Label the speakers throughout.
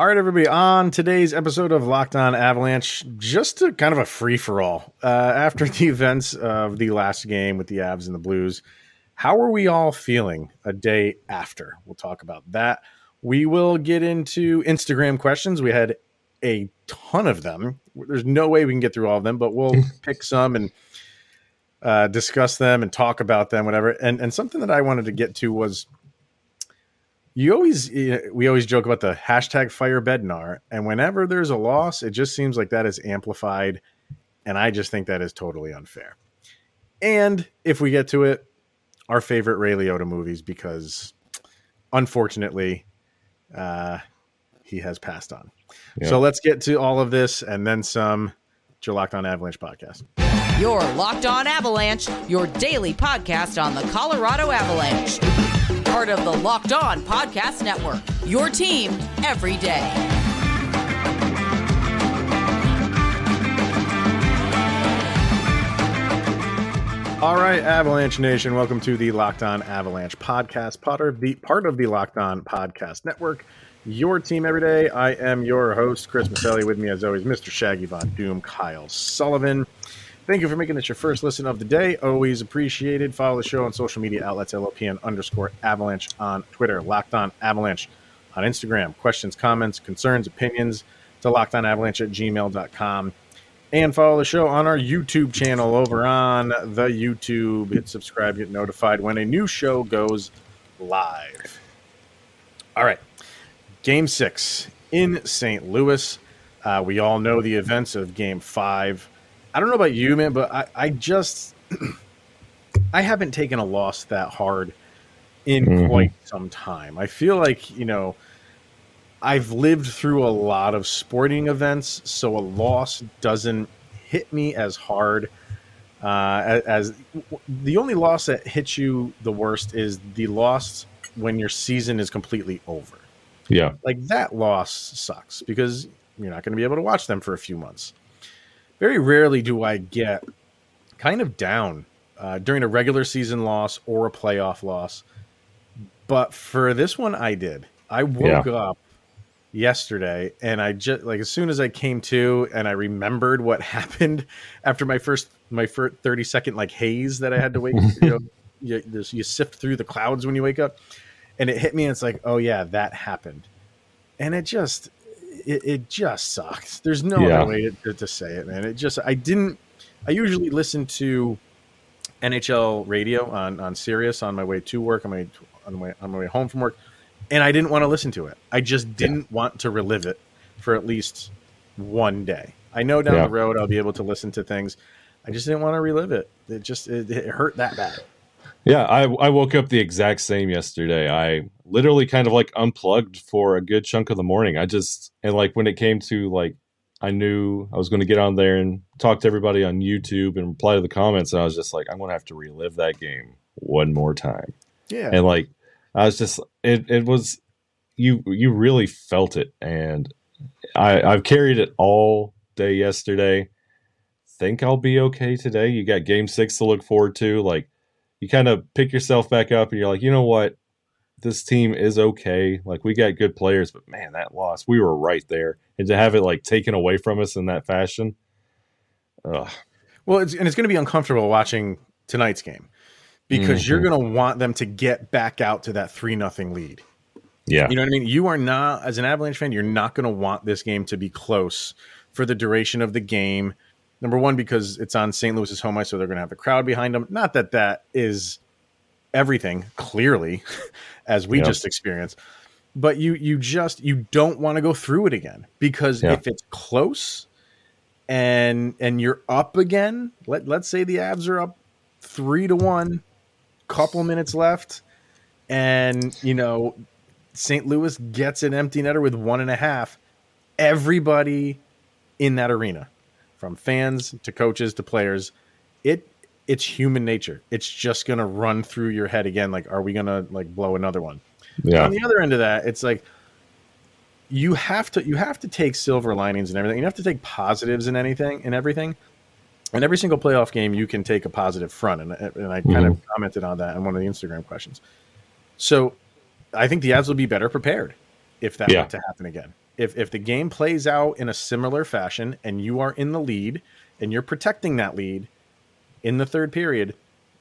Speaker 1: All right, everybody. On today's episode of Locked On Avalanche, just a kind of a free for all uh, after the events of the last game with the Avs and the Blues. How are we all feeling a day after? We'll talk about that. We will get into Instagram questions. We had a ton of them. There's no way we can get through all of them, but we'll pick some and uh, discuss them and talk about them, whatever. And and something that I wanted to get to was you always we always joke about the hashtag fire bednar and whenever there's a loss it just seems like that is amplified and i just think that is totally unfair. And if we get to it our favorite ray liotta movies because unfortunately uh, he has passed on. Yeah. so let's get to all of this and then some your locked on avalanche podcast.
Speaker 2: Your locked on avalanche your daily podcast on the colorado avalanche part of the Locked On Podcast Network. Your team every day.
Speaker 1: All right, Avalanche Nation, welcome to the Locked On Avalanche podcast, part of the part of the Locked On Podcast Network. Your team every day. I am your host, Chris Maselli. With me, as always, Mr. Shaggy Von Doom, Kyle Sullivan. Thank you for making this your first listen of the day. Always appreciated. Follow the show on social media outlets, LOPN underscore avalanche on Twitter, Locked On Avalanche on Instagram. Questions, comments, concerns, opinions to lockedonavalanche at gmail.com. And follow the show on our YouTube channel over on the YouTube. Hit subscribe, get notified when a new show goes live. All right. Game six in St. Louis. Uh, we all know the events of game five I don't know about you, man, but I, I just I haven't taken a loss that hard in mm-hmm. quite some time. I feel like, you know, I've lived through a lot of sporting events, so a loss doesn't hit me as hard uh, as, as the only loss that hits you the worst is the loss when your season is completely over.
Speaker 3: Yeah.
Speaker 1: Like that loss sucks because you're not going to be able to watch them for a few months very rarely do I get kind of down uh, during a regular season loss or a playoff loss. But for this one, I did. I woke yeah. up yesterday and I just like as soon as I came to and I remembered what happened after my first my first 30 second like haze that I had to wake you know you, you sift through the clouds when you wake up and it hit me and it's like oh yeah that happened and it just it, it just sucks. There's no yeah. other way to, to, say it, man. It just I didn't. I usually listen to NHL radio on on Sirius on my way to work, on my on my on my way home from work, and I didn't want to listen to it. I just didn't yeah. want to relive it for at least one day. I know down yeah. the road I'll be able to listen to things. I just didn't want to relive it. It just it, it hurt that bad.
Speaker 3: Yeah, I, I woke up the exact same yesterday. I literally kind of like unplugged for a good chunk of the morning. I just, and like when it came to like, I knew I was going to get on there and talk to everybody on YouTube and reply to the comments. And I was just like, I'm going to have to relive that game one more time.
Speaker 1: Yeah.
Speaker 3: And like, I was just, it, it was, you, you really felt it. And I, I've carried it all day yesterday. Think I'll be okay today. You got game six to look forward to. Like, you kind of pick yourself back up and you're like, you know what? This team is okay. Like we got good players, but man, that loss, we were right there. And to have it like taken away from us in that fashion. Ugh.
Speaker 1: Well, it's, and it's going to be uncomfortable watching tonight's game because mm-hmm. you're going to want them to get back out to that 3 nothing lead.
Speaker 3: Yeah.
Speaker 1: You know what I mean? You are not, as an Avalanche fan, you're not going to want this game to be close for the duration of the game Number one, because it's on St. Louis's home ice, so they're going to have the crowd behind them. Not that that is everything, clearly, as we yep. just experienced. But you you just you don't want to go through it again because yeah. if it's close and and you're up again, let let's say the Avs are up three to one, couple minutes left, and you know St. Louis gets an empty netter with one and a half. Everybody in that arena from fans to coaches to players, it it's human nature. It's just gonna run through your head again. Like, are we gonna like blow another one?
Speaker 3: Yeah.
Speaker 1: On the other end of that, it's like you have to you have to take silver linings and everything. You have to take positives in anything and everything. And every single playoff game, you can take a positive front, and, and I kind mm-hmm. of commented on that in one of the Instagram questions. So, I think the Avs will be better prepared. if that
Speaker 3: Yeah.
Speaker 1: were to happen again. If if the game plays out in a similar fashion and you are in the lead and you're protecting that lead in the third period,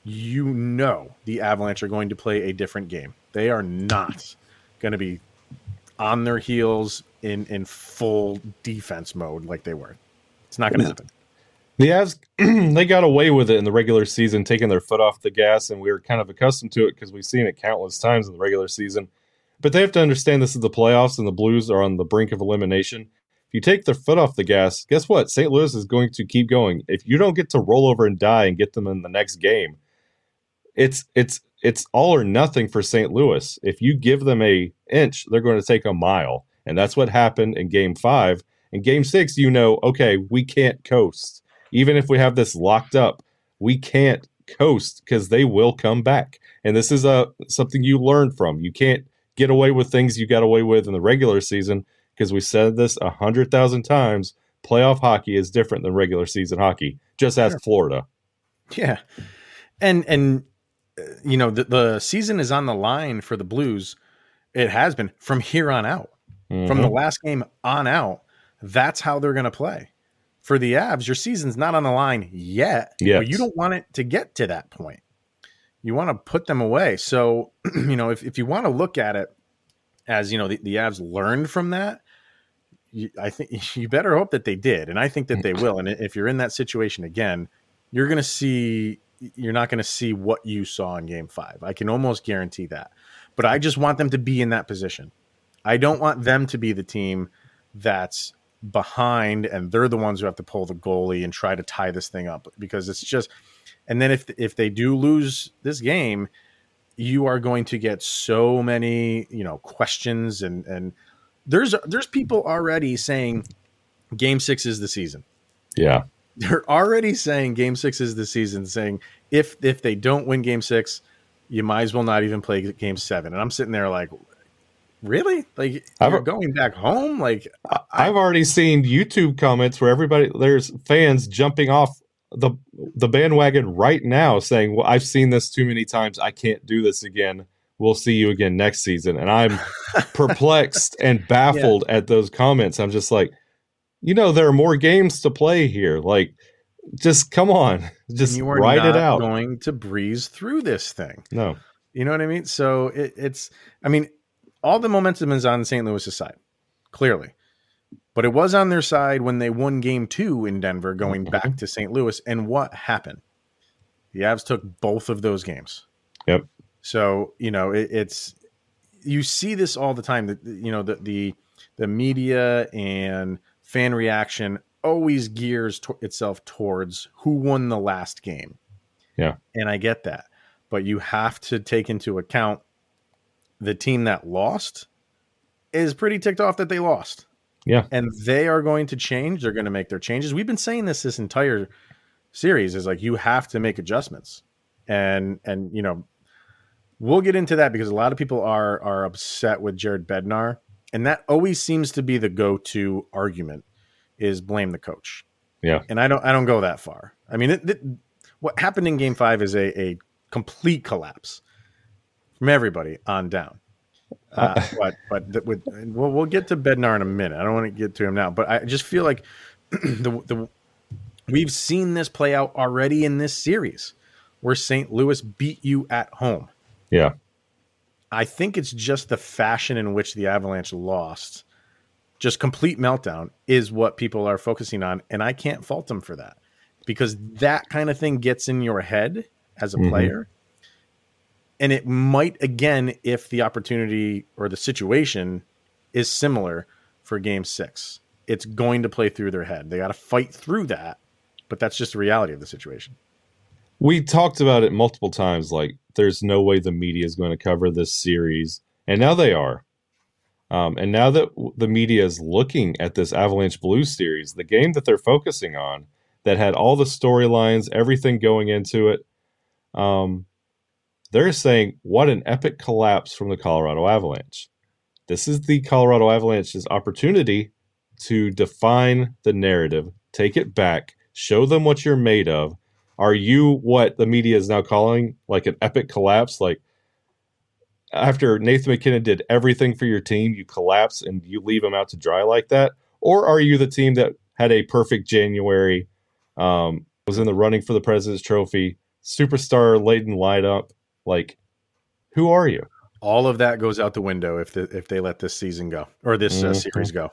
Speaker 1: you know the Avalanche are going to play a different game. They are not going to be on their heels in in full defense mode like they were. It's not going to happen.
Speaker 3: The Avs, they got away with it in the regular season, taking their foot off the gas, and we were kind of accustomed to it because we've seen it countless times in the regular season. But they have to understand this is the playoffs, and the Blues are on the brink of elimination. If you take their foot off the gas, guess what? St. Louis is going to keep going. If you don't get to roll over and die and get them in the next game, it's it's it's all or nothing for St. Louis. If you give them a inch, they're going to take a mile, and that's what happened in Game Five. In Game Six, you know, okay, we can't coast even if we have this locked up, we can't coast because they will come back. And this is a something you learn from. You can't get away with things you got away with in the regular season because we said this a hundred thousand times. Playoff hockey is different than regular season hockey. Just ask
Speaker 1: Sure.
Speaker 3: Florida.
Speaker 1: Yeah, and and uh, you know the, the season is on the line for the Blues. It has been from here on out, from the
Speaker 3: Mhm.
Speaker 1: last game on out. That's how they're going to play. For the Avs, your season's not on the line yet.
Speaker 3: Yeah,
Speaker 1: but you don't want it to get to that point. You want to put them away. So you know if if you want to look at it as you know the, the Avs learned from that. You, I think you better hope that they did, and I think that they mm. will. And if you're in that situation again, you're going to see you're not going to see what you saw in game 5. I can almost guarantee that. But I just want them to be in that position. I don't want them to be the team that's behind and they're the ones who have to pull the goalie and try to tie this thing up because it's just and then if if they do lose this game, you are going to get so many, you know, questions and and there's there's people already saying game 6 is the season.
Speaker 3: Yeah.
Speaker 1: they're already saying game six is the season saying if if they don't win game six you might as well not even play game seven. And i'm sitting there like really? Like you're going back home? Like I,
Speaker 3: I've already seen YouTube comments where everybody there's fans jumping off the the bandwagon right now saying, "Well, I've seen this too many times. I can't do this again. We'll see you again next season." And I'm perplexed and baffled at those comments. I'm just like, you know, there are more games to play here. Like, just come on, just
Speaker 1: you are
Speaker 3: write it out.
Speaker 1: going to breeze through this thing
Speaker 3: no,
Speaker 1: you know what i mean so it, it's i mean all the momentum is on st louis's side clearly but it was on their side when they won game two in denver going
Speaker 3: Mhm.
Speaker 1: back to st louis and what happened the avs took both of those games
Speaker 3: Yep.
Speaker 1: so you know it, it's you see this all the time that you know the the the media and fan reaction always gears to- itself towards who won the last game
Speaker 3: Yeah.
Speaker 1: and i get that but you have to take into account the team that lost is pretty ticked off that they lost
Speaker 3: Yeah.
Speaker 1: and they are going to change they're going to make their changes. We've been saying this this entire series is like you have to make adjustments. And and you know we'll get into that because a lot of people are are upset with Jared Bednar. And that always seems to be the go-to argument is blame the coach.
Speaker 3: Yeah.
Speaker 1: and I don't I don't go that far. I mean it, it- what happened in game 5 is a a complete collapse from everybody on down uh, but but th- with we'll, we'll get to Bednar in a minute. I don't want to get to him now, but I just feel like the the we've seen this play out already in this series, where St. Louis beat you at home.
Speaker 3: yeah,
Speaker 1: I think it's just the fashion in which the Avalanche lost, just complete meltdown, is what people are focusing on, and I can't fault them for that because that kind of thing gets in your head as a
Speaker 3: Mhm.
Speaker 1: player. And it might again if the opportunity or the situation is similar for game six. It's going to play through their head. They got to fight through that, but that's just the reality of the situation.
Speaker 3: we talked about it multiple times. Like, there's no way the media is going to cover this series, and now they are. Um, and now that the media is looking at this Avalanche Blue series, the game that they're focusing on, that had all the storylines, everything going into it, um, they're saying, "What an epic collapse from the Colorado Avalanche." This is the Colorado Avalanche's opportunity to define the narrative, take it back, show them what you're made of, are you what the media is now calling like an epic collapse like after Nathan MacKinnon did everything for your team, you collapse and you leave him out to dry like that? Or are you the team that had a perfect January, um, was in the running for the President's Trophy, superstar laden lineup? Like, who are you?
Speaker 1: All of that goes out the window if the, if they let this season go or this uh,
Speaker 3: Mhm.
Speaker 1: series go.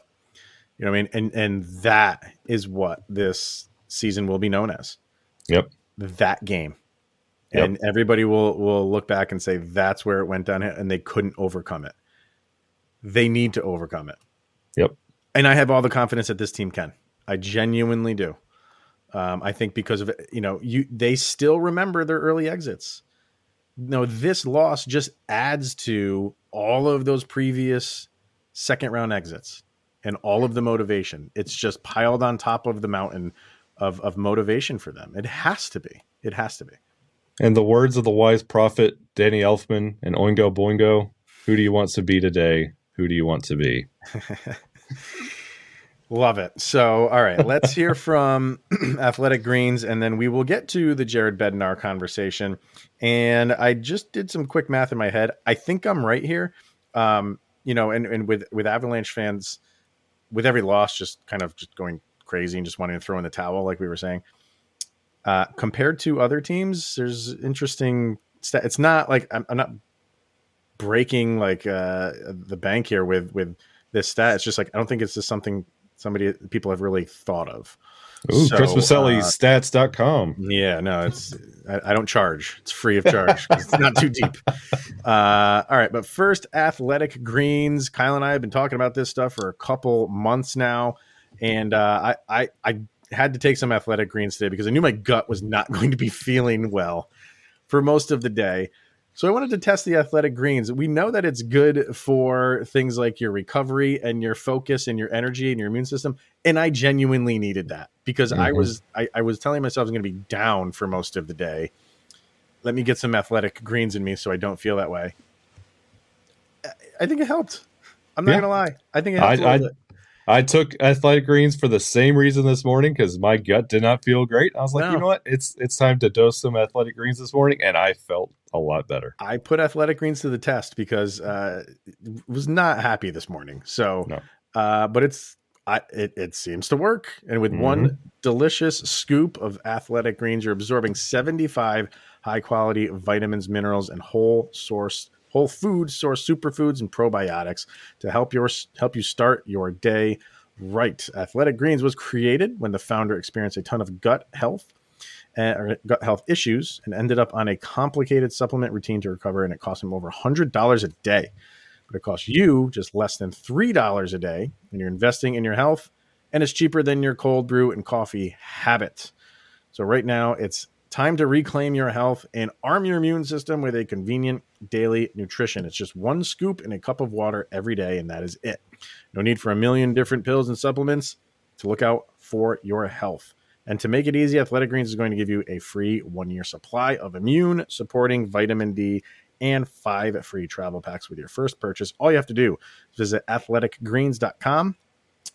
Speaker 1: You know what I mean? And and that is what this season will be known as.
Speaker 3: Yep.
Speaker 1: That game.
Speaker 3: Yep.
Speaker 1: And everybody will will look back and say that's where it went down and they couldn't overcome it. They need to overcome it.
Speaker 3: Yep.
Speaker 1: And I have all the confidence that this team can. I genuinely do. Um, I think because of you know you they still remember their early exits. No, this loss just adds to all of those previous second round exits and all of the motivation. It's just piled on top of the mountain of of motivation for them. It has to be. It has to be.
Speaker 3: And the words of the wise prophet Danny Elfman and Oingo Boingo, who do you want to be today? Who do you want to be?
Speaker 1: Love it. So, all right, let's hear from Athletic Greens, and then we will get to the Jared Bednar conversation. And I just did some quick math in my head. I think I'm right here. Um, you know, and, and with with Avalanche fans, with every loss, just kind of just going crazy and just wanting to throw in the towel, like we were saying. Uh, compared to other teams, there's interesting. St- it's not like I'm, I'm not breaking like uh, the bank here with with this stat. It's just like I don't think it's just something somebody people have really thought of.
Speaker 3: Ooh,
Speaker 1: So,
Speaker 3: Chris Maselli,
Speaker 1: uh,
Speaker 3: stats.com.
Speaker 1: Yeah, no, it's I, I don't charge. It's free of charge. it's not too deep. Uh, all right, but first, athletic greens. Kyle and I have been talking about this stuff for a couple months now, and uh, I, I I had to take some athletic greens today because I knew my gut was not going to be feeling well for most of the day. So I wanted to test the athletic greens. We know that it's good for things like your recovery and your focus and your energy and your immune system. And I genuinely needed that because I
Speaker 3: Mhm.
Speaker 1: was I, I was telling myself I was going to be down for most of the day. Let me get some athletic greens in me so I don't feel that way. I- I think it helped. I'm not
Speaker 3: Yeah.
Speaker 1: gonna lie. I think it helped
Speaker 3: I- I- took athletic greens for the same reason this morning because my gut did not feel great. I was like,
Speaker 1: No.
Speaker 3: you know what? It's it's time to dose some athletic greens this morning, and I felt a lot better.
Speaker 1: I put athletic greens to the test because uh, was not happy this morning. So,
Speaker 3: No.
Speaker 1: uh, but it's I, it, it seems to work. And with one delicious scoop of athletic greens, you're absorbing 75 high quality vitamins, minerals, and whole source whole food source superfoods and probiotics to help your help you start your day right. Athletic Greens was created when the founder experienced a ton of gut health uh, or gut health issues and ended up on a complicated supplement routine to recover, and it cost him over $100 a day. But it costs you just less than $3 a day, and you're investing in your health, and it's cheaper than your cold brew and coffee habit. So, right now, it's time to reclaim your health and arm your immune system with a convenient daily nutrition. It's just one scoop in a cup of water every day, and that is it. No need for a million different pills and supplements to look out for your health. And to make it easy, Athletic Greens is going to give you a free one year supply of immune supporting vitamin D and five free travel packs with your first purchase. All you have to do is visit athleticgreens.com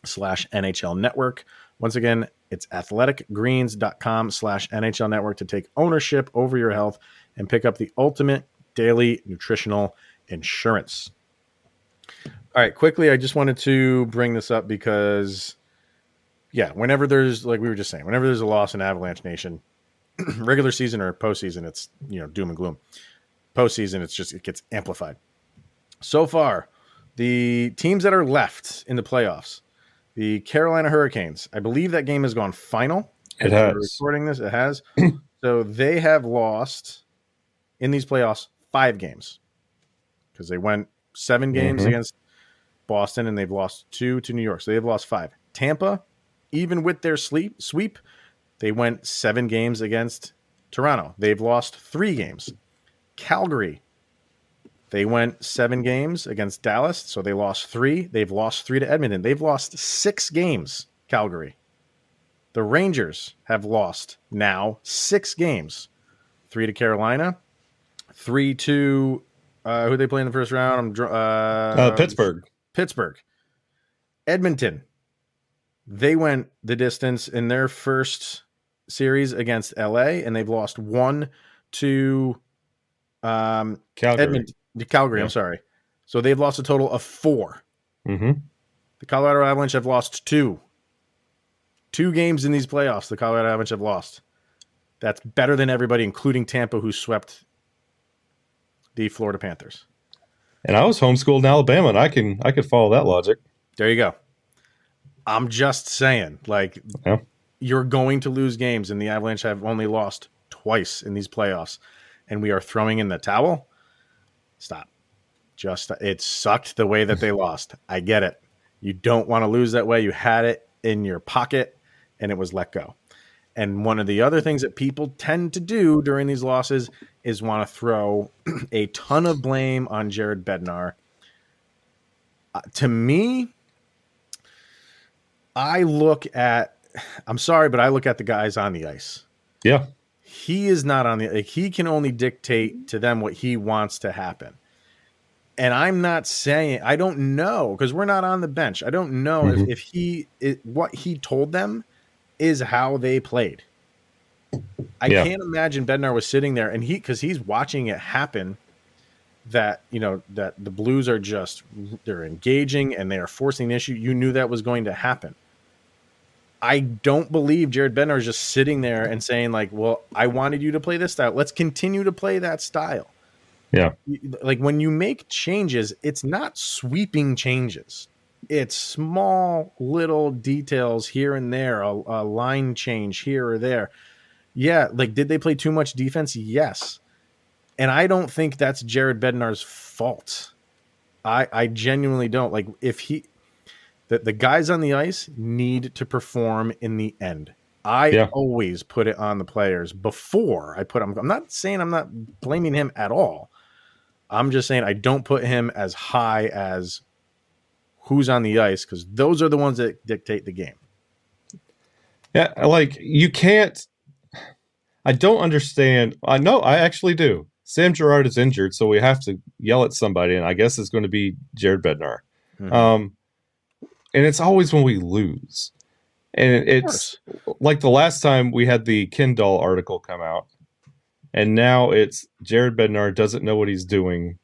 Speaker 1: slash NHL network. Once again, it's athleticgreens.com slash NHL network to take ownership over your health and pick up the ultimate daily nutritional insurance. All right, quickly, I just wanted to bring this up because, yeah, whenever there's, like we were just saying, whenever there's a loss in Avalanche Nation, regular season or postseason, it's, you know, doom and gloom. Postseason, it's just, it gets amplified. So far, the teams that are left in the playoffs, the Carolina Hurricanes, I believe that game has gone final.
Speaker 3: It has.
Speaker 1: Recording this, it has. so they have lost in these playoffs five games because they went seven games
Speaker 3: Mhm.
Speaker 1: against Boston and they've lost two to New York. So they've lost five. Tampa, even with their sleep sweep, they went seven games against Toronto. They've lost three games. Calgary, they went seven games against Dallas, so they lost three. They've lost three to Edmonton. They've lost six games, Calgary. The Rangers have lost now six games three to Carolina, three to uh, who they play in the first round? I'm dr- uh,
Speaker 3: Uh, Pittsburgh.
Speaker 1: Pittsburgh, Edmonton. They went the distance in their first series against LA, and they've lost one to um,
Speaker 3: Calgary.
Speaker 1: Edmonton. Calgary.
Speaker 3: Yeah.
Speaker 1: I'm sorry. So they've lost a total of four.
Speaker 3: Mm-hmm.
Speaker 1: The Colorado Avalanche have lost two. Two games in these playoffs, the Colorado Avalanche have lost. That's better than everybody, including Tampa, who swept the Florida Panthers.
Speaker 3: And I was homeschooled in Alabama, and I can I could follow that logic.
Speaker 1: There you go. I'm just saying, like,
Speaker 3: Yeah.
Speaker 1: you're going to lose games, and the Avalanche have only lost twice in these playoffs, and we are throwing in the towel. Stop. Just it sucked the way that they lost. I get it. You don't want to lose that way. You had it in your pocket, and it was let go. And one of the other things that people tend to do during these losses is want to throw a ton of blame on Jared Bednar. Uh, to me, I look at, I'm sorry, but I look at the guys on the ice.
Speaker 3: Yeah.
Speaker 1: He is not on the, like, he can only dictate to them what he wants to happen. And I'm not saying, I don't know, because we're not on the bench. I don't know
Speaker 3: Mhm.
Speaker 1: if, if he, it, what he told them is how they played. I
Speaker 3: Yeah.
Speaker 1: can't imagine Bednar was sitting there and he, because he's watching it happen that you know that the blues are just they're engaging and they are forcing the issue you knew that was going to happen i don't believe jared bednar is just sitting there and saying like well i wanted you to play this style. Let's continue to play that style.
Speaker 3: Yeah.
Speaker 1: like when you make changes it's not sweeping changes. It's small little details here and there a, a line change here or there. Yeah like did they play too much defense? Yes. And I don't think that's Jared Bednar's fault. I I genuinely don't. Like if he the, the guys on the ice need to perform in the end. I
Speaker 3: Yeah.
Speaker 1: always put it on the players before I put them. I'm not saying I'm not blaming him at all. I'm just saying I don't put him as high as who's on the ice because those are the ones that dictate the game.
Speaker 3: Yeah, like you can't. I don't understand. I know I actually do. Sam Girard is injured, so we have to yell at somebody, and I guess it's going to be Jared Bednar.
Speaker 1: Mhm.
Speaker 3: Um, and it's always when we lose, and it's like the last time we had the Kindle article come out, and now it's Jared Bednar doesn't know what he's doing.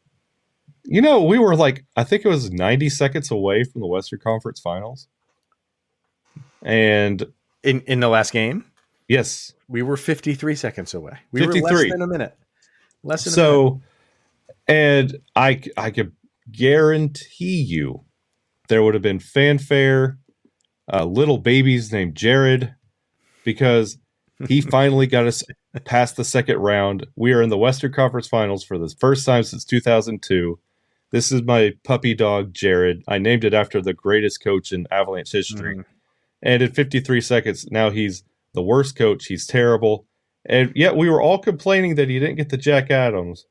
Speaker 3: You know, we were like, I think it was 90 seconds away from the Western Conference Finals, and
Speaker 1: in in the last game,
Speaker 3: yes,
Speaker 1: we were 53 seconds away. We were
Speaker 3: 53.
Speaker 1: less than a minute. Less than a minute.
Speaker 3: so and i i could guarantee you there would have been fanfare uh, little babies named jared because he finally got us past the second round. We are in the western conference finals for the first time since 2002 this is my puppy dog jared. I named it after the greatest coach in avalanche history.
Speaker 1: Mhm.
Speaker 3: and in 53 seconds now he's the worst coach. He's terrible. And yet we were all complaining that he didn't get the jack adams.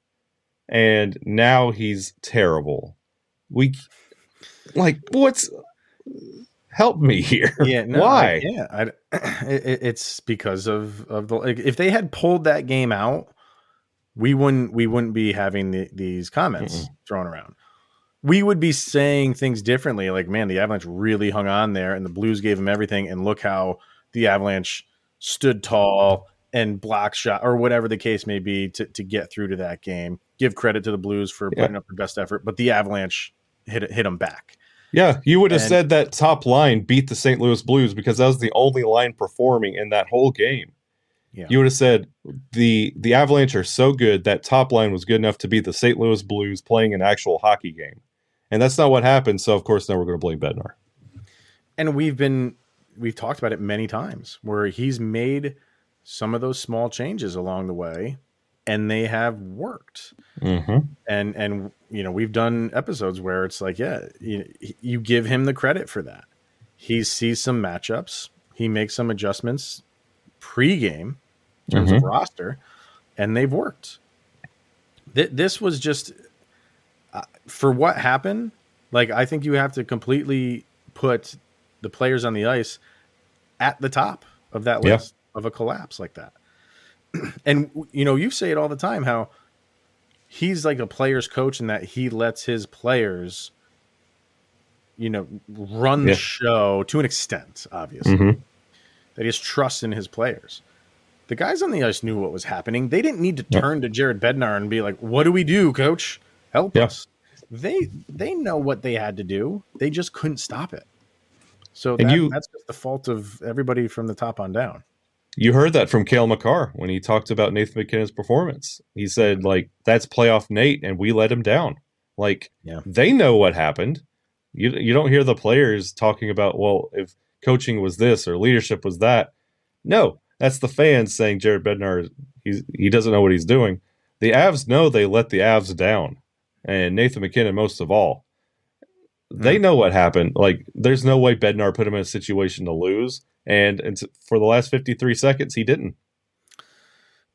Speaker 3: And now he's terrible. We like what's help me here
Speaker 1: Yeah, no,
Speaker 3: why
Speaker 1: I, yeah, I, it, it- it's because of of the like, if they had pulled that game out, we wouldn't we wouldn't be having the, these comments thrown around. We would be saying things differently. Like, man, the Avalanche really hung on there, and the Blues gave them everything. And look how the Avalanche stood tall and block shot or whatever the case may be to to get through to that game. Give credit to the Blues for
Speaker 3: Yeah.
Speaker 1: putting up their best effort, but the Avalanche hit hit them back.
Speaker 3: yeah you would have
Speaker 1: And-
Speaker 3: said that top line beat the st louis blues because that was the only line performing in that whole game
Speaker 1: Yeah.
Speaker 3: you would have said the the avalanche are so good that top line was good enough to beat the st louis blues playing an actual hockey game and that's not what happened so of course now we're going to blame bednar
Speaker 1: and we've been we've talked about it many times where he's made some of those small changes along the way and they have worked.
Speaker 3: Mm-hmm.
Speaker 1: and and you know we've done episodes where it's like yeah you, you give him the credit for that. He sees some matchups. He makes some adjustments pre-game in terms of roster and they've worked. Th- this was just uh, for what happened like i think you have to completely put the players on the ice at the top of that
Speaker 3: Yeah.
Speaker 1: list of a collapse like that and you know you say it all the time how he's like a player's coach and that he lets his players you know run the
Speaker 3: Yeah.
Speaker 1: show to an extent obviously
Speaker 3: Mm-hmm.
Speaker 1: that he has trust in his players the guys on the ice knew what was happening they didn't need to
Speaker 3: Yeah.
Speaker 1: turn to jared bednar and be like what do we do coach help
Speaker 3: Yeah.
Speaker 1: us. They they know what they had to do. They just couldn't stop it. So that,
Speaker 3: you-
Speaker 1: that's just the fault of everybody from the top on down.
Speaker 3: You heard that from Cale Makar when he talked about Nathan MacKinnon's performance. He said, like, that's playoff Nate, and we let him down. Like,
Speaker 1: Yeah.
Speaker 3: they know what happened. You you don't hear the players talking about, well, if coaching was this or leadership was that. No, that's the fans saying Jared Bednar he's he doesn't know what he's doing. The Avs know they let the Avs down, and Nathan MacKinnon most of all. They
Speaker 1: Mm.
Speaker 3: know what happened. Like, there's no way Bednar put him in a situation to lose, and, and for the last 53 seconds, he didn't.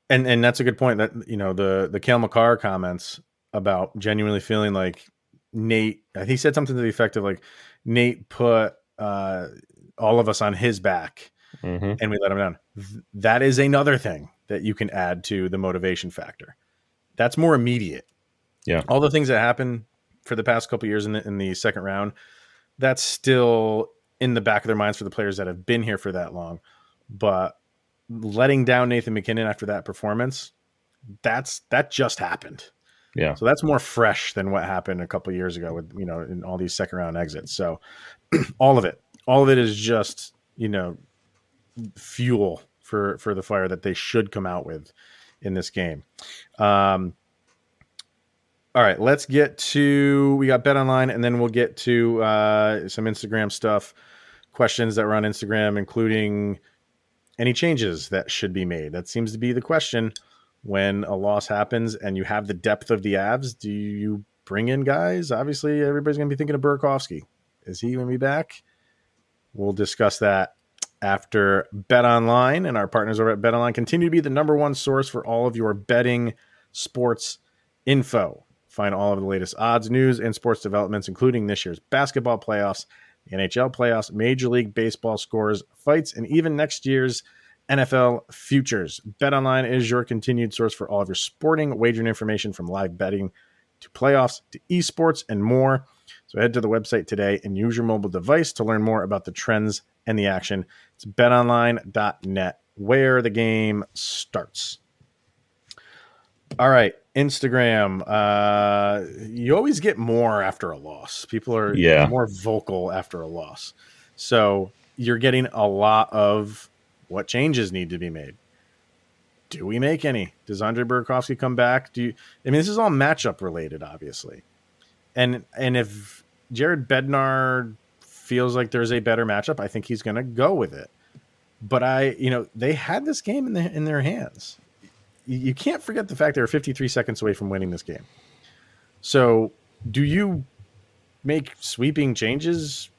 Speaker 1: And and that's a good point. That you know the the Cale Makar comments about genuinely feeling like Nate. He said something to the effect of like Nate put uh, all of us on his back,
Speaker 3: hmm
Speaker 1: and we let him down. That is another thing that you can add to the motivation factor. That's more immediate.
Speaker 3: Yeah.
Speaker 1: all the things that happened for the past couple years in the, in the second round, that's still in the back of their minds for the players that have been here for that long. But letting down Nathan MacKinnon after that performance, that's that just happened.
Speaker 3: Yeah.
Speaker 1: So that's more fresh than what happened a couple years ago with you know in all these second round exits. So all of it, all of it is just you know fuel for for the fire that they should come out with in this game. Um, all right, let's get to we got bet online, and then we'll get to uh, some Instagram stuff, questions that were on Instagram, including any changes that should be made. That seems to be the question when a loss happens and you have the depth of the Avs. Do you bring in guys? Obviously, everybody's going to be thinking of Burakovsky. Is he going to be back? We'll discuss that after Bet Online and our partners over at Bet Online continue to be the number one source for all of your betting sports info. Find all of the latest odds, news, and sports developments, including this year's basketball playoffs, NHL playoffs, Major League Baseball scores, fights, and even next year's NFL futures. BetOnline is your continued source for all of your sporting wagering information from live betting to playoffs to esports and more. So head to the website today and use your mobile device to learn more about the trends and the action. It's betonline.net where the game starts. All right, Instagram. Uh, you always get more after a loss. People are
Speaker 3: Yeah.
Speaker 1: more vocal after a loss. So you're getting a lot of what changes need to be made. Do we make any? Does Andre Burakovsky come back? Do you? I mean, this is all matchup related, obviously. And and if Jared Bednar feels like there's a better matchup, I think he's going to go with it. But I, you know, they had this game in the, in their hands. You, can't forget the fact they were 53 seconds away from winning this game. So, do you make sweeping changes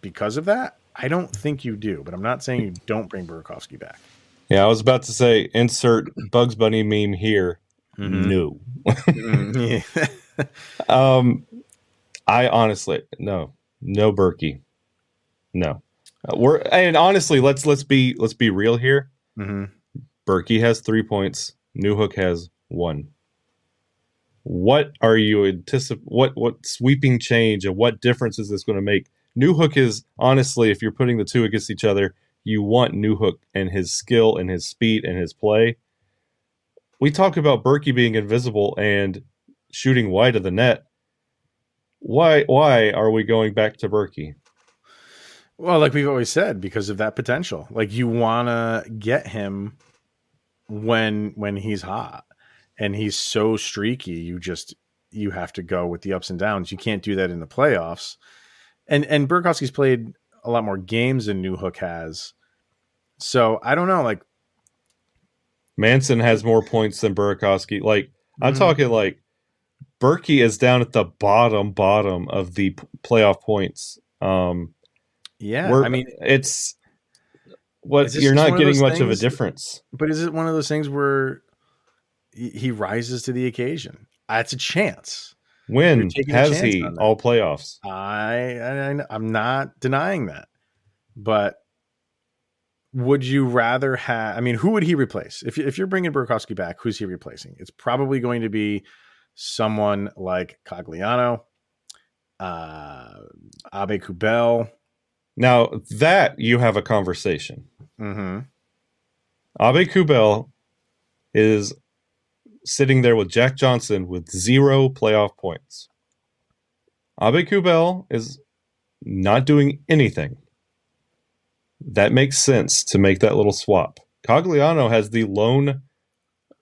Speaker 1: because of that? I don't think you do, but I'm not saying you don't bring Burakovsky back.
Speaker 3: Yeah, I was about to say insert Bugs Bunny meme here. No.
Speaker 1: Mm, yeah.
Speaker 3: Um, I honestly no, no Berkey, no. Uh, we're and honestly, let's let's be let's be real here.
Speaker 1: Mhm.
Speaker 3: Berkey has three points. Newhook has one. What are you anticipate? What what sweeping change and what difference is this going to make? Newhook is honestly, if you're putting the two against each other, you want Newhook and his skill and his speed and his play. We talk about Berkey being invisible and shooting wide of the net. Why why are we going back to Berkey?
Speaker 1: Well, like we've always said, because of that potential. Like you want to get him when when he's hot and he's so streaky. You just you have to go with the ups and downs. You can't do that in the playoffs. And and Burakovsky's played a lot more games than Newhook has. So I don't know. Like
Speaker 3: Manson has more points than Burakovsky. Like I'm
Speaker 1: Mhm.
Speaker 3: talking like Berkey is down at the bottom bottom of the playoff points. Um,
Speaker 1: yeah, I mean,
Speaker 3: it's what you're not
Speaker 1: of
Speaker 3: getting much of a difference.
Speaker 1: but is it one of those things where he rises to the occasion? That's a chance.
Speaker 3: When
Speaker 1: You're taking a
Speaker 3: has
Speaker 1: chance
Speaker 3: he all playoffs?
Speaker 1: I, I I'm not denying that, but would you rather have? I mean, who would he replace if if you're bringing Burakovsky back? Who's he replacing? It's probably going to be someone like Cogliano, uh, Aube-Kubel.
Speaker 3: Now that you have a conversation.
Speaker 1: Mm-hmm.
Speaker 3: Aube-Kubel is sitting there with Jack Johnson with zero playoff points. Aube-Kubel is not doing anything. That makes sense to make that little swap. Cogliano has the lone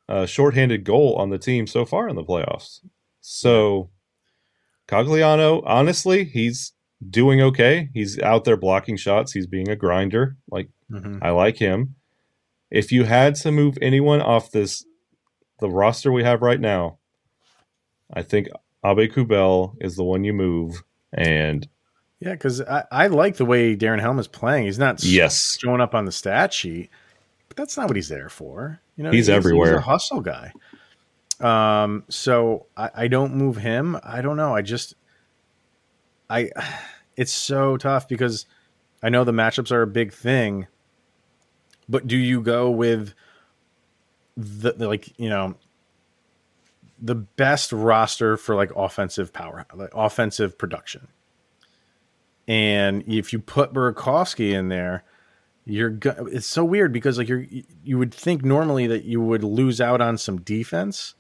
Speaker 3: uh, shorthanded goal on the team so far in the playoffs. So Cogliano, honestly, he's doing okay. He's out there blocking shots. He's being a grinder. Like mm-hmm. I like him. If you had to move anyone off this the roster we have right now, I think Aube-Kubel is the one you move. And
Speaker 1: yeah, because I, I like the way Darren Helm is playing. He's not
Speaker 3: yes
Speaker 1: showing up on the stat sheet, but that's not what he's there for. You know,
Speaker 3: he's, he's everywhere. He's a
Speaker 1: hustle guy. Um, so I, I don't move him. I don't know. I just I it's so tough because I know the matchups are a big thing, but do you go with the, like you know the best roster for like offensive power, like offensive production? And if you put Burakovsky in there, you're go- it's so weird because like you're you would think normally that you would lose out on some defense,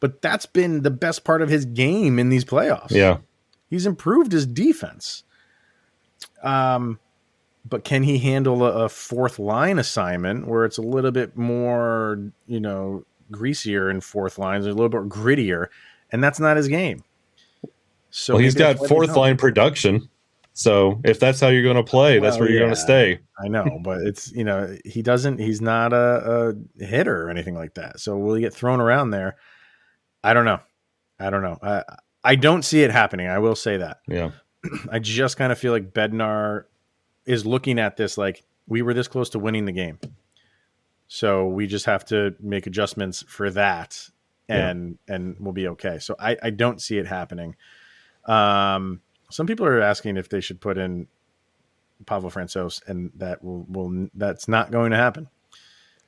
Speaker 1: but that's been the best part of his game in these playoffs.
Speaker 3: Yeah.
Speaker 1: He's improved his defense. Um but can he handle a, a fourth line assignment where it's a little bit more, you know, greasier in fourth lines, a little bit grittier, and that's not his game.
Speaker 3: So well, he's got fourth line production. So if that's how you're going to play, well, that's where you're going to stay.
Speaker 1: I know, but it's you know he doesn't. He's not a, a, hitter or anything like that. So will he get thrown around there? I don't know. I don't know. I I don't see it happening. I will say that.
Speaker 3: Yeah.
Speaker 1: I just kind of feel like Bednar is looking at this like we were this close to winning the game. So we just have to make adjustments for that and yeah. and we'll be okay. So I, I don't see it happening. Um some people are asking if they should put in Pavel Francouz, and that will, will that's not going to happen.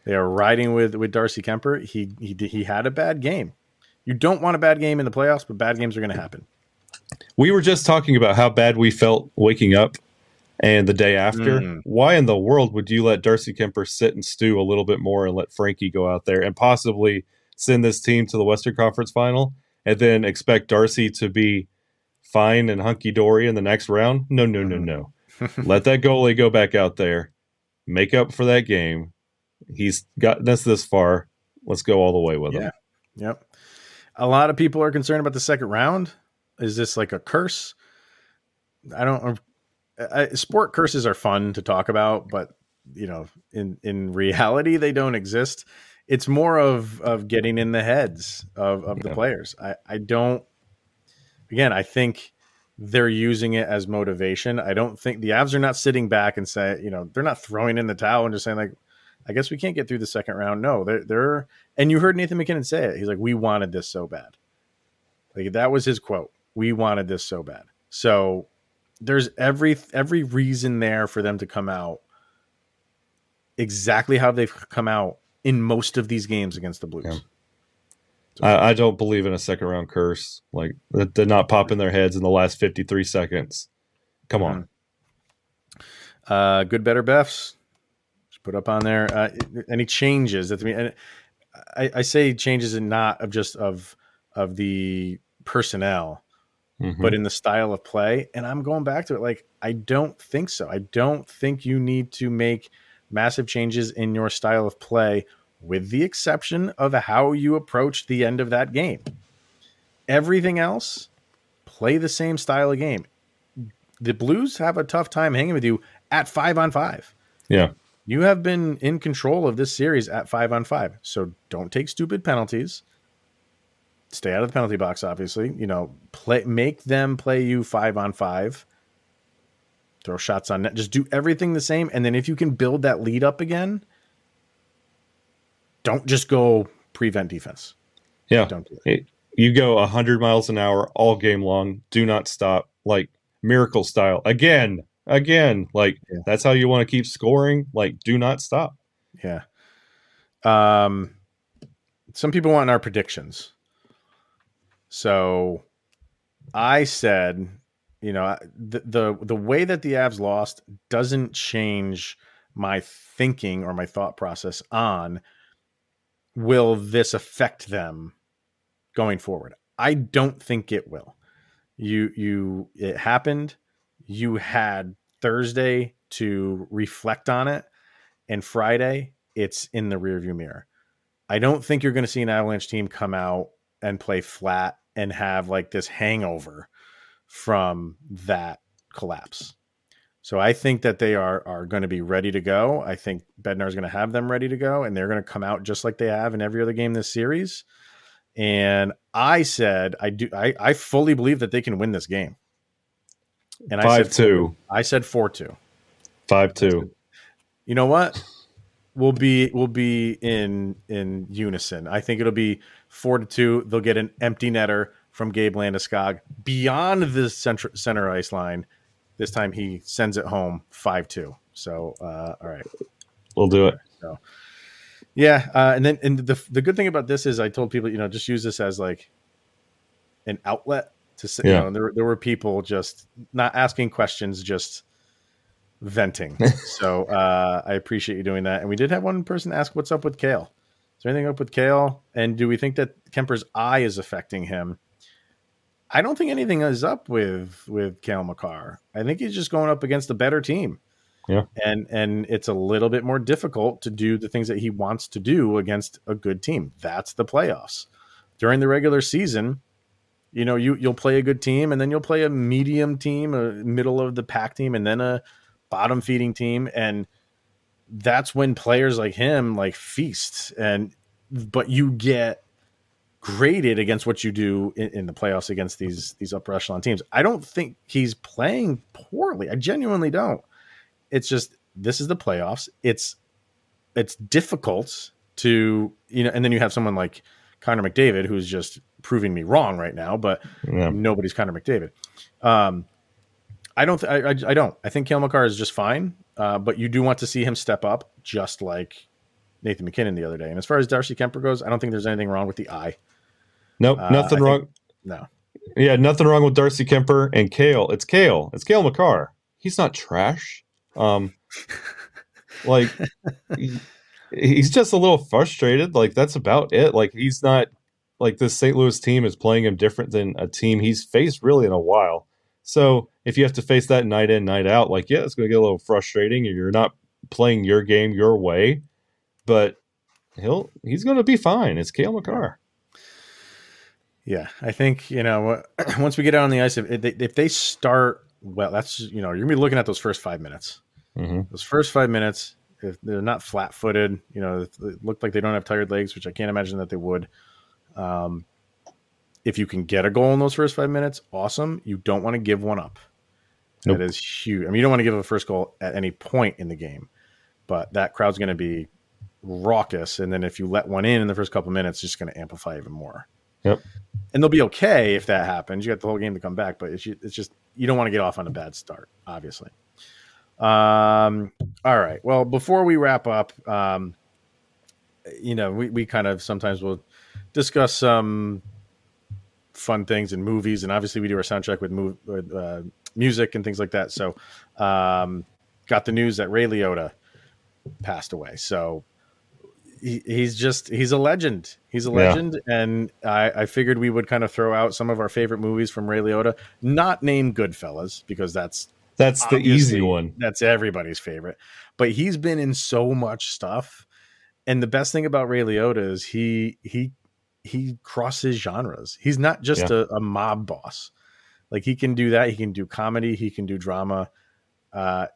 Speaker 1: They are riding with with Darcy Kuemper. He he he had a bad game. You don't want a bad game in the playoffs, but bad games are going to happen.
Speaker 3: We were just talking about how bad we felt waking up and the day after. Mm. Why in the world would you let Darcy Kuemper sit and stew a little bit more and let Frankie go out there and possibly send this team to the Western Conference final and then expect Darcy to be fine and hunky dory in the next round. No, no, no, no. Let that goalie go back out there, make up for that game. He's gotten us this far. Let's go all the way with
Speaker 1: yeah.
Speaker 3: him.
Speaker 1: Yep. A lot of people are concerned about the second round. Is this like a curse? I don't. I, sport curses are fun to talk about, but you know, in in reality, they don't exist. It's more of of getting in the heads of of the players. I I don't again, I think they're using it as motivation. I don't think the Avs are not sitting back and say, you know, they're not throwing in the towel and just saying like, I guess we can't get through the second round. No, they're they're and you heard Nathan MacKinnon say it. He's like, we wanted this so bad. Like that was his quote. We wanted this so bad. So there's every every reason there for them to come out exactly how they've come out in most of these games against the Blues. Yeah.
Speaker 3: I, I, don't believe in a second round curse. Like they're not popping their heads in the last 53 seconds. Come on.
Speaker 1: Mm-hmm. Uh, good, better, Befs. Just put up on there. Uh, any changes? That mean, I, I say changes in not of just of of the personnel, mm-hmm. but in the style of play. And I'm going back to it. Like I don't think so. I don't think you need to make massive changes in your style of play with the exception of how you approach the end of that game. Everything else, play the same style of game. The Blues have a tough time hanging with you at five on five.
Speaker 3: Yeah.
Speaker 1: You have been in control of this series at five on five. So don't take stupid penalties. Stay out of the penalty box, obviously. You know, play make them play you five on five. Throw shots on net. Just do everything the same. And then if you can build that lead up again, don't just go prevent defense.
Speaker 3: Yeah. Don't do it. You go 100 miles an hour all game long. Do not stop. Like miracle style. Again, again. Like yeah. that's how you want to keep scoring. Like do not stop.
Speaker 1: Yeah. Um, some people want our predictions. So I said, you know, the, the the way that the Avs lost doesn't change my thinking or my thought process on will this affect them going forward? I don't think it will. You you it happened. You had Thursday to reflect on it, and Friday it's in the rearview mirror. I don't think you're going to see an Avalanche team come out and play flat and have like this hangover from that collapse. So I think that they are are going to be ready to go. I think Bednar is going to have them ready to go, and they're going to come out just like they have in every other game this series. And I said I do I, I fully believe that they can win this game.
Speaker 3: And five I
Speaker 1: said
Speaker 3: two.
Speaker 1: I said four two.
Speaker 3: Five two.
Speaker 1: You know what? We'll be we'll be in in unison. I think it'll be four to two. They'll get an empty netter from Gabe Landeskog beyond the center center ice line this time he sends it home 5 2. So, uh, all right.
Speaker 3: We'll do it.
Speaker 1: So, yeah. Uh, and then, and the, the good thing about this is I told people, you know, just use this as like an outlet to say, yeah. you know, there, there were people just not asking questions, just venting. so, uh, I appreciate you doing that. And we did have one person ask, what's up with Cale? Is there anything up with Cale? And do we think that Kuemper's eye is affecting him? I don't think anything is up with with Cale Makar. I think he's just going up against a better team.
Speaker 3: Yeah.
Speaker 1: And and it's a little bit more difficult to do the things that he wants to do against a good team. That's the playoffs. During the regular season, you know, you you'll play a good team and then you'll play a medium team, a middle of the pack team and then a bottom feeding team and that's when players like him like feast and but you get graded against what you do in, in, the playoffs against these these upper echelon teams. I don't think he's playing poorly. I genuinely don't. It's just this is the playoffs. It's it's difficult to you know, and then you have someone like Connor McDavid who's just proving me wrong right now. But yeah. nobody's Connor McDavid. Um, I don't. Th- I, I, I don't. I think Cale Makar is just fine. Uh, but you do want to see him step up, just like Nathan MacKinnon the other day. And as far as Darcy Kuemper goes, I don't think there's anything wrong with the eye.
Speaker 3: Nope, uh, nothing wrong. Think,
Speaker 1: no.
Speaker 3: Yeah, nothing wrong with Darcy Kuemper and Cale. It's Cale. It's Cale Makar. He's not trash. Um, like he, he's just a little frustrated. Like that's about it. Like he's not like this St. Louis team is playing him different than a team he's faced really in a while. So if you have to face that night in, night out, like yeah, it's going to get a little frustrating. and You're not playing your game your way, but he'll he's going to be fine. It's Cale Makar.
Speaker 1: Yeah, I think you know once we get out on the ice, if they, if they start well, that's you know you're gonna be looking at those first five minutes.
Speaker 3: Mm-hmm.
Speaker 1: Those first five minutes, if they're not flat-footed, you know, it look like they don't have tired legs, which I can't imagine that they would. Um, if you can get a goal in those first five minutes, awesome. You don't want to give one up. Nope. That is huge. I mean, you don't want to give a first goal at any point in the game, but that crowd's going to be raucous, and then if you let one in in the first couple minutes, it's just going to amplify even more.
Speaker 3: Yep.
Speaker 1: And they'll be okay if that happens. You got the whole game to come back, but it's, it's just you don't want to get off on a bad start, obviously. Um. All right. Well, before we wrap up, um, you know, we, we kind of sometimes will discuss some fun things and movies, and obviously we do our soundtrack with, move, with uh, music and things like that. So, um, got the news that Ray Liotta passed away. So he, he's just he's a legend. He's a legend, yeah. and I, I, figured we would kind of throw out some of our favorite movies from Ray Liotta, not named Goodfellas because that's
Speaker 3: that's the easy one.
Speaker 1: That's everybody's favorite. But he's been in so much stuff, and the best thing about Ray Liotta is he he he crosses genres. He's not just yeah. a, a mob boss. Like he can do that. He can do comedy. He can do drama. Uh,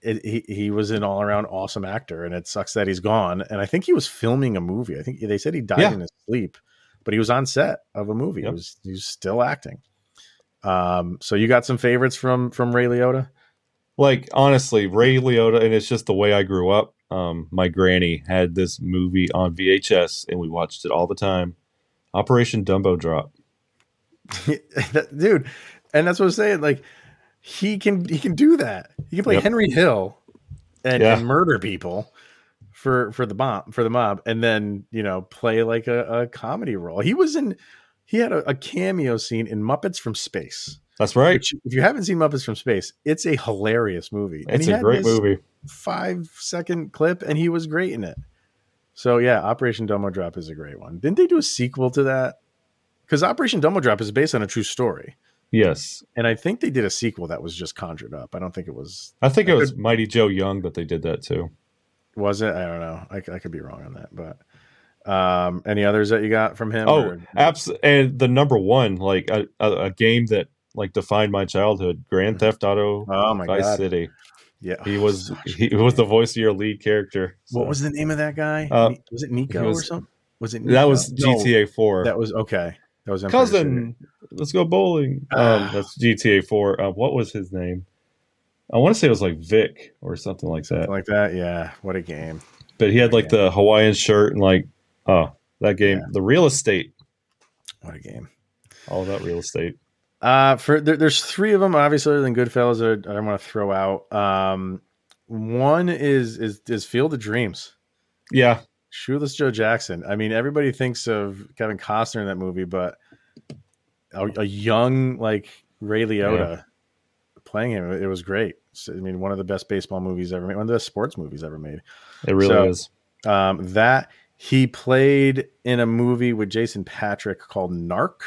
Speaker 1: it, he he was an all around awesome actor, and it sucks that he's gone. And I think he was filming a movie. I think they said he died yeah. in his sleep, but he was on set of a movie. Yep. He was he was still acting. Um, so you got some favorites from from Ray Liotta?
Speaker 3: Like honestly, Ray Liotta, and it's just the way I grew up. Um, my granny had this movie on VHS, and we watched it all the time. Operation Dumbo Drop,
Speaker 1: dude, and that's what I'm saying. Like he can he can do that. He can play yep. Henry Hill and, yeah. and, murder people for for the mob for the mob, and then you know play like a, a comedy role. He was in he had a, a, cameo scene in Muppets from Space.
Speaker 3: That's right.
Speaker 1: Which, if you haven't seen Muppets from Space, it's a hilarious movie.
Speaker 3: It's a great movie.
Speaker 1: Five second clip, and he was great in it. So yeah, Operation Dumbo Drop is a great one. Didn't they do a sequel to that? Because Operation Dumbo Drop is based on a true story,
Speaker 3: Yes,
Speaker 1: and I think they did a sequel that was just conjured up. I don't think it was.
Speaker 3: I think
Speaker 1: I
Speaker 3: it was Mighty Joe Young that they did that too.
Speaker 1: Was it? I don't know. I, I could be wrong on that, but um, any others that you got from him?
Speaker 3: Oh,
Speaker 1: or-
Speaker 3: abs- and the number one, like a, a, a game that like defined my childhood, Grand Theft Auto
Speaker 1: oh my
Speaker 3: Vice
Speaker 1: god!
Speaker 3: City.
Speaker 1: Yeah,
Speaker 3: He was he was the voice of your lead character.
Speaker 1: What was the name of that guy?
Speaker 3: Uh,
Speaker 1: was it Nico
Speaker 3: he
Speaker 1: or something? Was it
Speaker 3: that
Speaker 1: Nico?
Speaker 3: was
Speaker 1: No,
Speaker 3: GTA Four.
Speaker 1: that was okay. That was Empire
Speaker 3: Cousin, let's go bowling. Um,
Speaker 1: Ah.
Speaker 3: that's GTA Four. Uh, what was his name? I want to say it was like Vic or something like
Speaker 1: City.
Speaker 3: that.
Speaker 1: like that. Yeah, what a game!
Speaker 3: But he had like the Hawaiian shirt and like, oh, that game,
Speaker 1: Yeah.
Speaker 3: the real estate,
Speaker 1: What a game!
Speaker 3: all about real estate.
Speaker 1: Uh, for there, there's three of them, obviously, other than Goodfellas. That I don't want to throw out. Um, one is is is Field of Dreams.
Speaker 3: Yeah,
Speaker 1: Shoeless Joe Jackson. I mean, everybody thinks of Kevin Costner in that movie, but a, a young like Ray Liotta playing him, it was great. I mean, one of the best baseball movies ever made, one of the best sports movies ever made.
Speaker 3: it really
Speaker 1: So-
Speaker 3: is.
Speaker 1: Um, that he played in a movie with Jason Patric called Narc,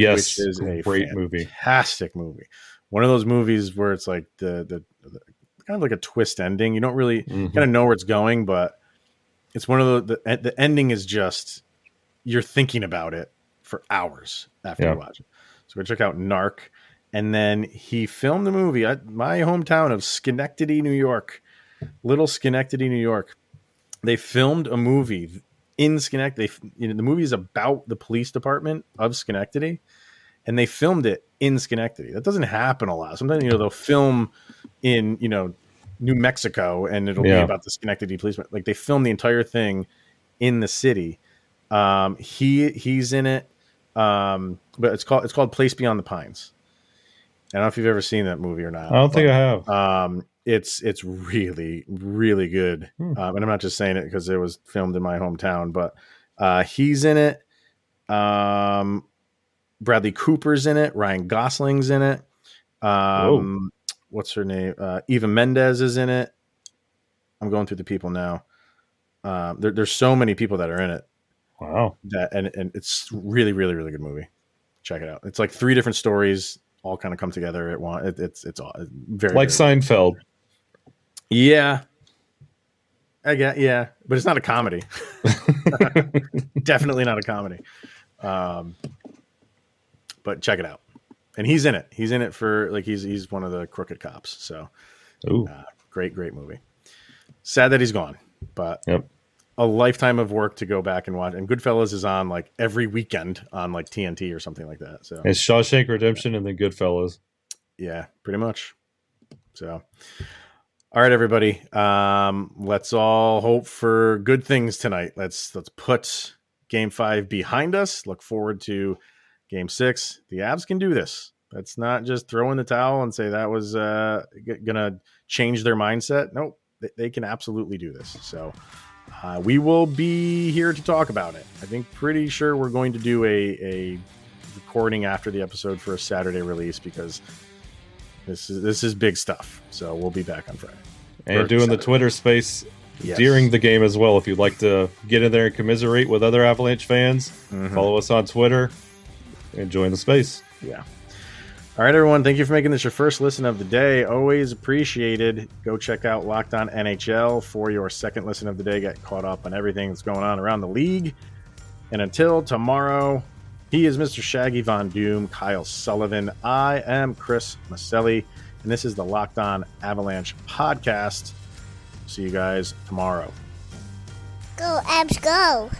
Speaker 3: Yes,
Speaker 1: which is a
Speaker 3: great movie.
Speaker 1: fantastic movie. One of those movies where it's like the, the the kind of like a twist ending. You don't really
Speaker 3: Mhm.
Speaker 1: kind of know where it's going, but it's one of the the, the ending is just you're thinking about it for hours after
Speaker 3: Yeah.
Speaker 1: you watch it. So we check out Narc, and then he filmed the movie at my hometown of Schenectady, New York, little Schenectady, New York. They filmed a movie in Schenectady. They, you know, the movie is about the police department of Schenectady, and they filmed it in Schenectady. That doesn't happen a lot. Sometimes you know they'll film in you know New Mexico, and it'll be about the Schenectady police. Like they filmed the entire thing in the city. Um, he he's in it, um, but it's called it's called Place Beyond the Pines. I don't know if you've ever seen that movie or not.
Speaker 3: I don't think I have.
Speaker 1: Um, it's it's really really good,
Speaker 3: Hmm.
Speaker 1: um, and I'm not just saying it because it was filmed in my hometown, but uh, he's in it. Um, Bradley Cooper's in it. Ryan Gosling's in it. Um, what's her name? Uh, Eva Mendes is in it. I'm going through the people now. Um, there, there's so many people that are in it
Speaker 3: Wow.
Speaker 1: that, and and it's really really really good movie. Check it out. It's like three different stories all kind of come together at one. It, it's it's all very
Speaker 3: Like
Speaker 1: very
Speaker 3: Seinfeld.
Speaker 1: Yeah. I get yeah, but it's not a comedy. Definitely not a comedy. Um, but check it out. And he's in it. He's in it for like he's he's one of the crooked cops. So
Speaker 3: Ooh.
Speaker 1: uh, great, great movie. Sad that he's gone, but
Speaker 3: Yep.
Speaker 1: a lifetime of work to go back and watch. And Goodfellas is on like every weekend on like TNT or something like that. So
Speaker 3: It's Shawshank Redemption and then Goodfellas.
Speaker 1: yeah, pretty much. So, all right, everybody. Um, let's all hope for good things tonight. Let's let's put Game Five behind us. Look forward to Game Six. The Avs can do this. Let's not just throw in the towel and say that was uh, g- gonna change their mindset. Nope, they, they can absolutely do this. So. Uh, we will be here to talk about it. I think pretty sure we're going to do a, a recording after the episode for a Saturday release because this is this is big stuff. So we'll be back on Friday.
Speaker 3: And doing the Twitter space
Speaker 1: Yes.
Speaker 3: during the game as well. If you'd like to get in there and commiserate with other Avalanche fans,
Speaker 1: Mhm.
Speaker 3: follow us on Twitter and join the space.
Speaker 1: Yeah. All right, everyone. Thank you for making this your first listen of the day. Always appreciated. Go check out Locked On NHL for your second listen of the day. Get caught up on everything that's going on around the league. And until tomorrow, he is Mr. Shaggy Von Doom, Kyle Sullivan. I am Chris Maselli, and this is the Locked On Avalanche podcast. See you guys tomorrow.
Speaker 4: Go, Avs, go.